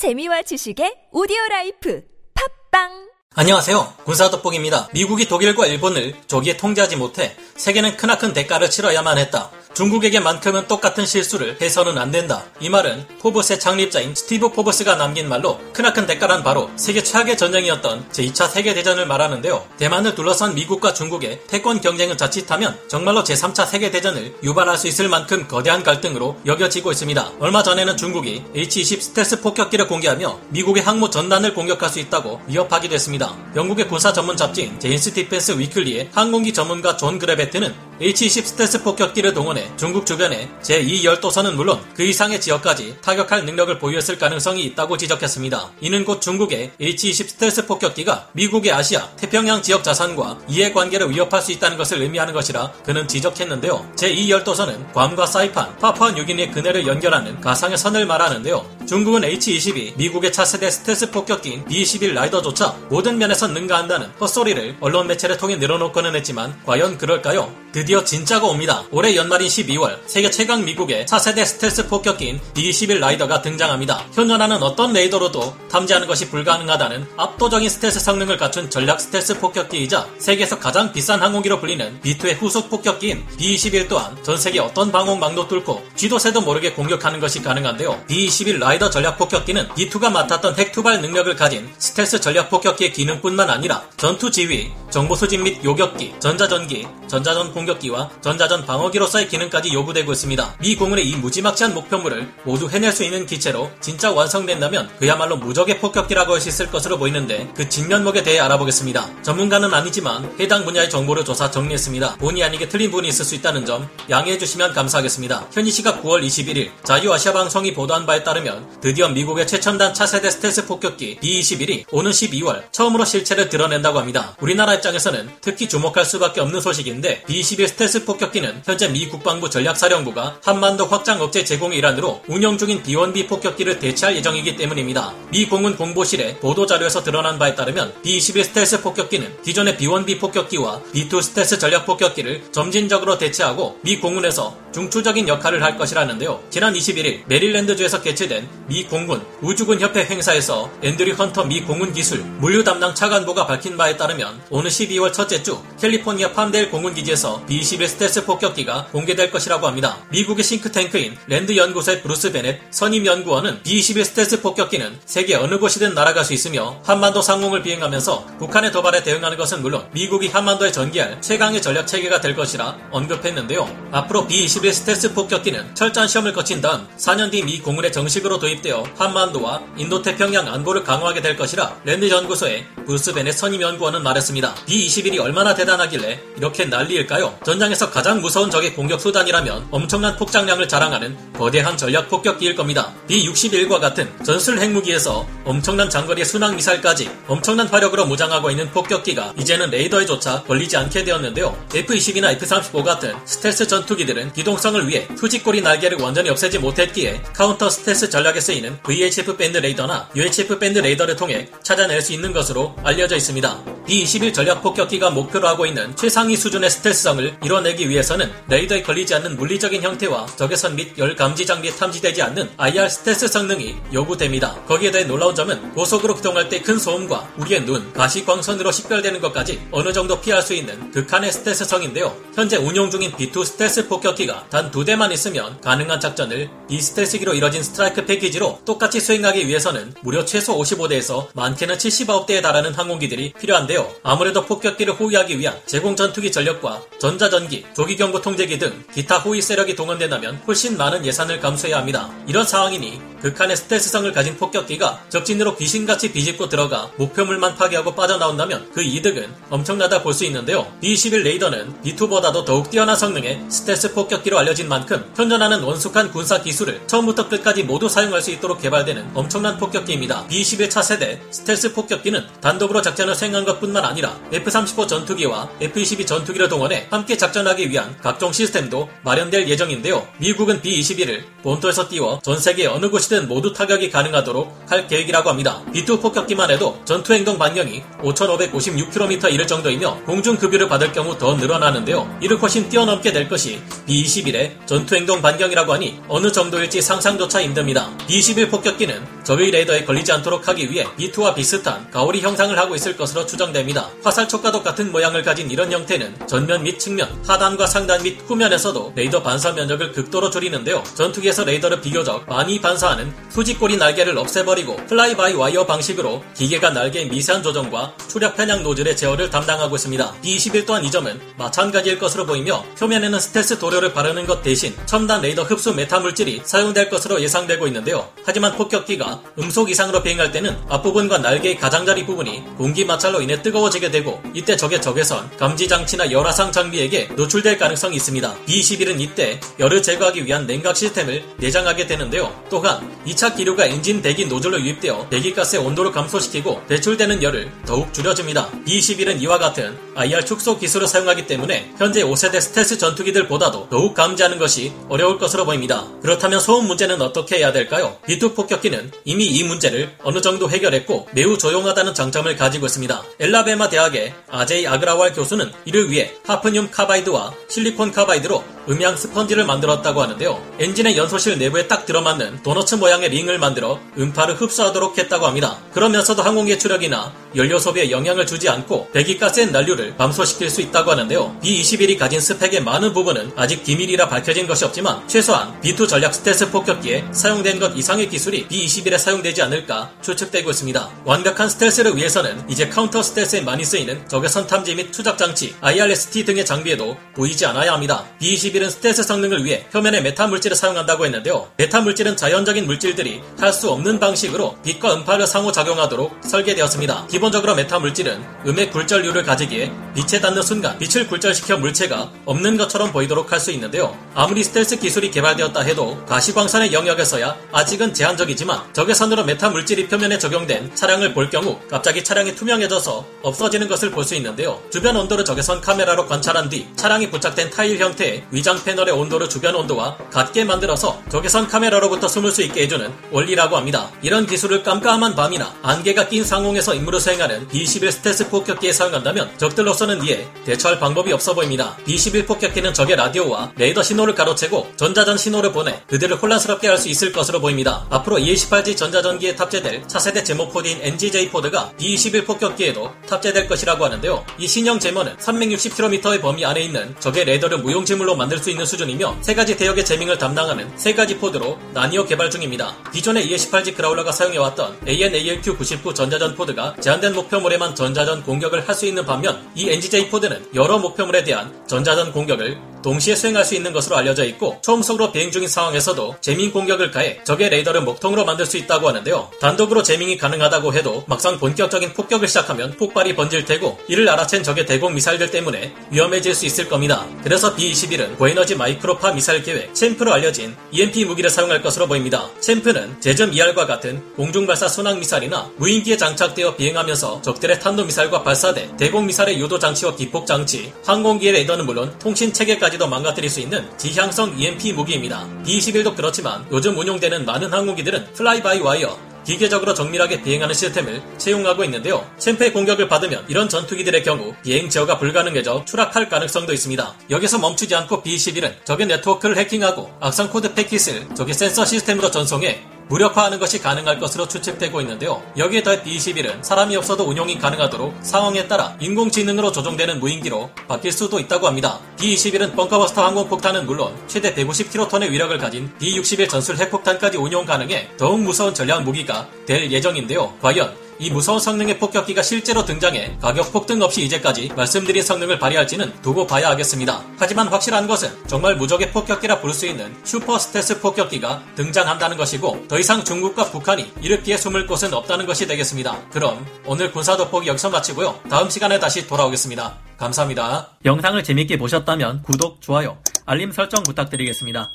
재미와 지식의 오디오 라이프 팟빵 안녕하세요. 군사돋보기입니다. 미국이 독일과 일본을 조기에 통제하지 못해 세계는 크나큰 대가를 치러야만 했다. 중국에게만큼은 똑같은 실수를 해서는 안 된다. 이 말은 포브스의 창립자인 스티브 포브스가 남긴 말로 크나큰 대가란 바로 세계 최악의 전쟁이었던 제2차 세계대전을 말하는데요. 대만을 둘러싼 미국과 중국의 패권 경쟁은 자칫하면 정말로 제3차 세계대전을 유발할 수 있을 만큼 거대한 갈등으로 여겨지고 있습니다. 얼마 전에는 중국이 H-20 스텔스 폭격기를 공개하며 미국의 항모 전단을 공격할 수 있다고 위협하기도 했습니다. 영국의 군사 전문 잡지인 제인스 디펜스 위클리의 항공기 전문가 존 그레베트는 H-20 스텔스 폭격기를 동원해 중국 주변의 제2열도선은 물론 그 이상의 지역까지 타격할 능력을 보유했을 가능성이 있다고 지적했습니다. 이는 곧 중국의 H-20 스텔스 폭격기가 미국의 아시아, 태평양 지역 자산과 이해관계를 위협할 수 있다는 것을 의미하는 것이라 그는 지적했는데요. 제2열도선은 괌과 사이판, 파푸아 뉴기니의 근해를 연결하는 가상의 선을 말하는데요. 중국은 H-20이 미국의 차세대 스텔스 폭격기인 B-21 라이더조차 모든 면에서 능가한다는 헛소리를 언론 매체를 통해 늘어놓고는 했지만 과연 그럴까요? 드디어 진짜가 옵니다. 올해 연말인 12월 세계 최강 미국의 차세대 스텔스 폭격기인 B-21 라이더가 등장합니다. 현존하는 어떤 레이더로도 탐지하는 것이 불가능하다는 압도적인 스텔스 성능을 갖춘 전략 스텔스 폭격기이자 세계에서 가장 비싼 항공기로 불리는 B2의 후속 폭격기인 B-21 또한 전 세계 어떤 방공 망도 뚫고 쥐도 새도 모르게 공격하는 것이 가능한데요. B-21 라이더 전략 폭격기는 B2가 맡았던 핵 투발 능력을 가진 스텔스 전략 폭격기의 기능뿐만 아니라 전투 지휘, 정보 수집 및 요격기, 전자전기, 전자전 공격기와 전자전 방어기로서의 기능까지 요구되고 있습니다. 미 공군의 이 무지막지한 목표물을 모두 해낼 수 있는 기체로 진짜 완성된다면 그야말로 무적의 폭격기라고 할 수 있을 것으로 보이는데 그 진면목에 대해 알아보겠습니다. 전문가는 아니지만 해당 분야의 정보를 조사 정리했습니다. 본의 아니게 틀린 부분이 있을 수 있다는 점 양해해 주시면 감사하겠습니다. 현지 시각 9월 21일 자유아시아 방송이 보도한 바에 따르면 드디어 미국의 최첨단 차세대 스텔스 폭격기 B-21이 오는 12월 처음으로 실체를 드러낸다고 합니다. 우리나라 입장에서는 특히 주목할 수밖에 없는 소식인데 B-21 스텔스 폭격기는 현재 미 국방부 전략사령부가 한반도 확장 억제 제공의 일환으로 운영 중인 B-1B 폭격기를 대체할 예정이기 때문입니다. 미 공군 공보실의 보도자료에서 드러난 바에 따르면 B-21 스텔스 폭격기는 기존의 B-1B 폭격기와 B-2 스텔스 전략 폭격기를 점진적으로 대체하고 미 공군에서 중추적인 역할을 할 것이라는데요. 지난 21일 메릴랜드주에서 개최된 미 공군 우주군 협회 행사에서 앤드류 헌터 미 공군 기술 물류 담당 차관보가 밝힌 바에 따르면 오는 12월 첫째 주 캘리포니아 팜데일 공군 기지에서 B-21 스텔스 폭격기가 공개될 것이라고 합니다. 미국의 싱크탱크인 랜드 연구소의 브루스 베넷 선임 연구원은 B-21 스텔스 폭격기는 세계 어느 곳이든 날아갈 수 있으며 한반도 상공을 비행하면서 북한의 도발에 대응하는 것은 물론 미국이 한반도에 전개할 최강의 전략 체계가 될 것이라 언급했는데요. 앞으로 B-21 스텔스 폭격기는 철저한 시험을 거친 다음 4년 뒤 미 공군에 정식으로 도입되어 한반도와 인도태평양 안보를 강화하게 될 것이라 랜드 연구소의 브루스 베넷 선임 연구원은 말했습니다. B-21이 얼마나 대단하길래 이렇게 난리일까요? 전장에서 가장 무서운 적의 공격 수단이라면 엄청난 폭장량을 자랑하는 거대한 전략 폭격기일 겁니다. B-61과 같은 전술 핵무기에서 엄청난 장거리 순항 미사일까지 엄청난 화력으로 무장하고 있는 폭격기가 이제는 레이더에조차 걸리지 않게 되었는데요. F-22나 F-35 같은 스텔스 전투기들은 기동 성을 위해 수직꼬리 날개를 완전히 없애지 못했기에 카운터 스텔스 전략에 쓰이는 VHF 밴드 레이더나 UHF 밴드 레이더를 통해 찾아낼 수 있는 것으로 알려져 있습니다. B-21 전략 폭격기가 목표로 하고 있는 최상위 수준의 스텔스성을 이뤄내기 위해서는 레이더에 걸리지 않는 물리적인 형태와 적외선 및 열 감지 장비에 탐지되지 않는 IR 스텔스 성능이 요구됩니다. 거기에 더해 놀라운 점은 고속으로 기동할 때 큰 소음과 우리의 눈, 가시 광선으로 식별되는 것까지 어느 정도 피할 수 있는 극한의 스텔스성인데요. 현재 운용 중인 B2 스텔스 폭격기가 단 두 대만 있으면 가능한 작전을 비스텔스기로 이뤄진 스트라이크 패키지로 똑같이 수행하기 위해서는 무려 최소 55대에서 많게는 79대에 달하는 항공기들이 필요한데요. 아무래도 폭격기를 호위하기 위한 제공 전투기 전력과 전자전기, 조기경보 통제기 등 기타 호위 세력이 동원된다면 훨씬 많은 예산을 감수해야 합니다. 이런 상황이니 극한의 스텔스성을 가진 폭격기가 적진으로 귀신같이 비집고 들어가 목표물만 파괴하고 빠져나온다면 그 이득은 엄청나다 볼 수 있는데요. B-21 레이더는 B2보다도 더욱 뛰어난 성능의 스텔스 폭격기로 알려진 만큼 현존하는 원숙한 군사 기술을 처음부터 끝까지 모두 사용할 수 있도록 개발되는 엄청난 폭격기입니다. B-21 차세대 스텔스 폭격기는 단독으로 작전을 수행하는 것뿐만 아니라 F-35 전투기와 F-22 전투기를 동원해 함께 작전하기 위한 각종 시스템도 마련될 예정인데요. 미국은 B-21을 본토에서 띄워 전 세계 어느 곳이 든 모두 타격이 가능하도록 할 계획이라고 합니다. B2 폭격기만 해도 전투 행동 반경이 5,556km 이를 정도이며 공중 급유를 받을 경우 더 늘어나는데요. 이를 훨씬 뛰어넘게 될 것이 B-21의 전투 행동 반경이라고 하니 어느 정도일지 상상조차 힘듭니다. B-21 폭격기는 적의 레이더에 걸리지 않도록 하기 위해 B2와 비슷한 가오리 형상을 하고 있을 것으로 추정됩니다. 화살 촉과 똑같은 모양을 가진 이런 형태는 전면 및 측면, 하단과 상단 및 후면에서도 레이더 반사 면적을 극도로 줄이는데요. 전투기에서 레이더를 비교적 많이 반사하는 수직꼬리 날개를 없애버리고 fly by wire 방식으로 기계가 날개의 미세한 조정과 추력 편향 노즐의 제어를 담당하고 있습니다. B21 또한 이 점은 마찬가지일 것으로 보이며 표면에는 스텔스 도료를 바르는 것 대신 첨단 레이더 흡수 메타 물질이 사용될 것으로 예상되고 있는데요. 하지만 폭격기가 음속 이상으로 비행할 때는 앞부분과 날개의 가장자리 부분이 공기 마찰로 인해 뜨거워지게 되고 이때 적의 적외선 감지 장치나 열화상 장비에게 노출될 가능성이 있습니다. B21은 이때 열을 제거하기 위한 냉각 시스템을 내장하게 되는데요. 또한 2차 기류가 엔진 대기 노즐로 유입되어 배기가스의 온도를 감소시키고 배출되는 열을 더욱 줄여줍니다. B21은 이와 같은 IR 축소 기술을 사용하기 때문에 현재 5세대 스텔스 전투기들보다도 더욱 감지하는 것이 어려울 것으로 보입니다. 그렇다면 소음 문제는 어떻게 해야 될까요? B2 폭격기는 이미 이 문제를 어느 정도 해결했고 매우 조용하다는 장점을 가지고 있습니다. 앨라배마 대학의 아제이 아그라왈 교수는 이를 위해 하프늄 카바이드와 실리콘 카바이드로 음향 스펀지를 만들었다고 하는데요. 엔진의 연소실 내부에 딱 들어맞는 도너츠 모양의 링을 만들어 음파를 흡수하도록 했다고 합니다. 그러면서도 항공기의 추력이나 연료 소비에 영향을 주지 않고 배기가스의 난류를 감소시킬 수 있다고 하는데요. B-21이 가진 스펙의 많은 부분은 아직 비밀이라 밝혀진 것이 없지만 최소한 B2 전략 스텔스 폭격기에 사용된 것 이상의 기술이 B-21 에 사용되지 않을까 추측되고 있습니다. 완벽한 스텔스를 위해서는 이제 카운터 스텔스에 많이 쓰이는 적외선 탐지 및 추적 장치, IRST 등의 장비에도 보이지 않아야 합니다. B-21은 스텔스 성능을 위해 표면에 메타 물질을 사용한다고 했는데요. 메타 물질은 자연적인 물질들이 할 수 없는 방식으로 빛과 음파를 상호작용하도록 설계되었습니다. 기본적으로 메타 물질은 음의 굴절률을 가지기에 빛에 닿는 순간 빛을 굴절시켜 물체가 없는 것처럼 보이도록 할 수 있는데요. 아무리 스텔스 기술이 개발되었다 해도 가시광선의 영역에서야 아직은 제한적이지만 적외선으로 메타 물질이 표면에 적용된 차량을 볼 경우 갑자기 차량이 투명해져서 없어지는 것을 볼 수 있는데요. 주변 온도를 적외선 카메라로 관찰한 뒤 차량이 부착된 타일 형태의 위장 패널의 온도를 주변 온도와 같게 만들어서 적외선 카메라로부터 숨을 수 있게 해주는 원리라고 합니다. 이런 기술을 깜깜한 밤이나 안개가 낀 상공에서 임무를 수행하는 B-21 스텔스 폭격기에 사용한다면 적들로서는 이에 대처할 방법이 없어 보입니다. B-21 폭격기는 적의 라디오와 레이더 신호를 가로채고 전자전 신호를 보내 그들을 혼란스럽게 할 수 있을 것으로 보입니다. 앞으로 EA-18G 전자전기에 탑재될 차세대 제모 포드인 NGJ 포드가 B-21 폭격기에도 탑재될 것이라고 하는데요. 이 신형 jammer는 360km의 범위 안에 있는 적의 레이더를 무용지물로 만들 수 있는 수준이며 세 가지 대역의 jamming을 담당하는 세 가지 pod로 나뉘어 개발 중입니다. 기존의 E28G 그라울러가 사용해왔던 AN/ALQ-99 전자전 pod가 제한된 목표물에만 전자전 공격을 할 수 있는 반면 이 NGJ pod는 여러 목표물에 대한 전자전 공격을 동시에 수행할 수 있는 것으로 알려져 있고 초음속으로 비행 중인 상황에서도 jamming 공격을 가해 적의 레이더를 먹통으로 만들 수 있다고 하는데요. 단독으로 jamming이 가능하다고 해도 막상 본격적인 폭격을 시작하면 폭발이 번질 테고 이를 알아챈 적의 대공 미사일들 때문에 위험해질 수 있을 겁니다. 그래서 B-21은 고에너지 마이크로파 미사일 계획 CHAMP로 알려진 EMP 무기를 사용할 것으로 보입니다. CHAMP는 JASSM-ER과 같은 공중발사 순항 미사일이나 무인기에 장착되어 비행하면서 적들의 탄도 미사일과 발사대, 대공 미사일의 유도 장치와 기폭 장치, 항공기의 레이더는 물론 통신 체계까지도 망가뜨릴 수 있는 지향성 EMP 무기입니다. B-21도 그렇지만 요즘 운용되는 많은 항공기들은 fly-by-wire, 기계적으로 정밀하게 비행하는 시스템을 채용하고 있는데요. CHAMP의 공격을 받으면 이런 전투기들의 경우 비행 제어가 불가능해져 추락할 가능성도 있습니다. 여기서 멈추지 않고 B-21은 적의 네트워크를 해킹하고 악성 코드 패킷을 적의 센서 시스템으로 전송해 무력화하는 것이 가능할 것으로 추측되고 있는데요. 여기에 더해 B-21은 사람이 없어도 운용이 가능하도록 상황에 따라 인공지능으로 조종되는 무인기로 바뀔 수도 있다고 합니다. B-21은 bunker buster 항공폭탄은 물론 최대 150킬로톤의 위력을 가진 B-61 전술 핵폭탄까지 운용 가능해 더욱 무서운 전략 무기가 될 예정인데요. 과연 이 무서운 성능의 폭격기가 실제로 등장해 가격 폭등 없이 이제까지 말씀드린 성능을 발휘할지는 두고 봐야 하겠습니다. 하지만 확실한 것은 정말 무적의 폭격기라 부를 수 있는 슈퍼 스텔스 폭격기가 등장한다는 것이고 더 이상 중국과 북한이 피해 숨을 곳은 없다는 것이 되겠습니다. 그럼 오늘 군사 돋보기 여기서 마치고요. 다음 시간에 다시 돌아오겠습니다. 감사합니다. 영상을 재밌게 보셨다면 구독, 좋아요, 알림 설정 부탁드리겠습니다.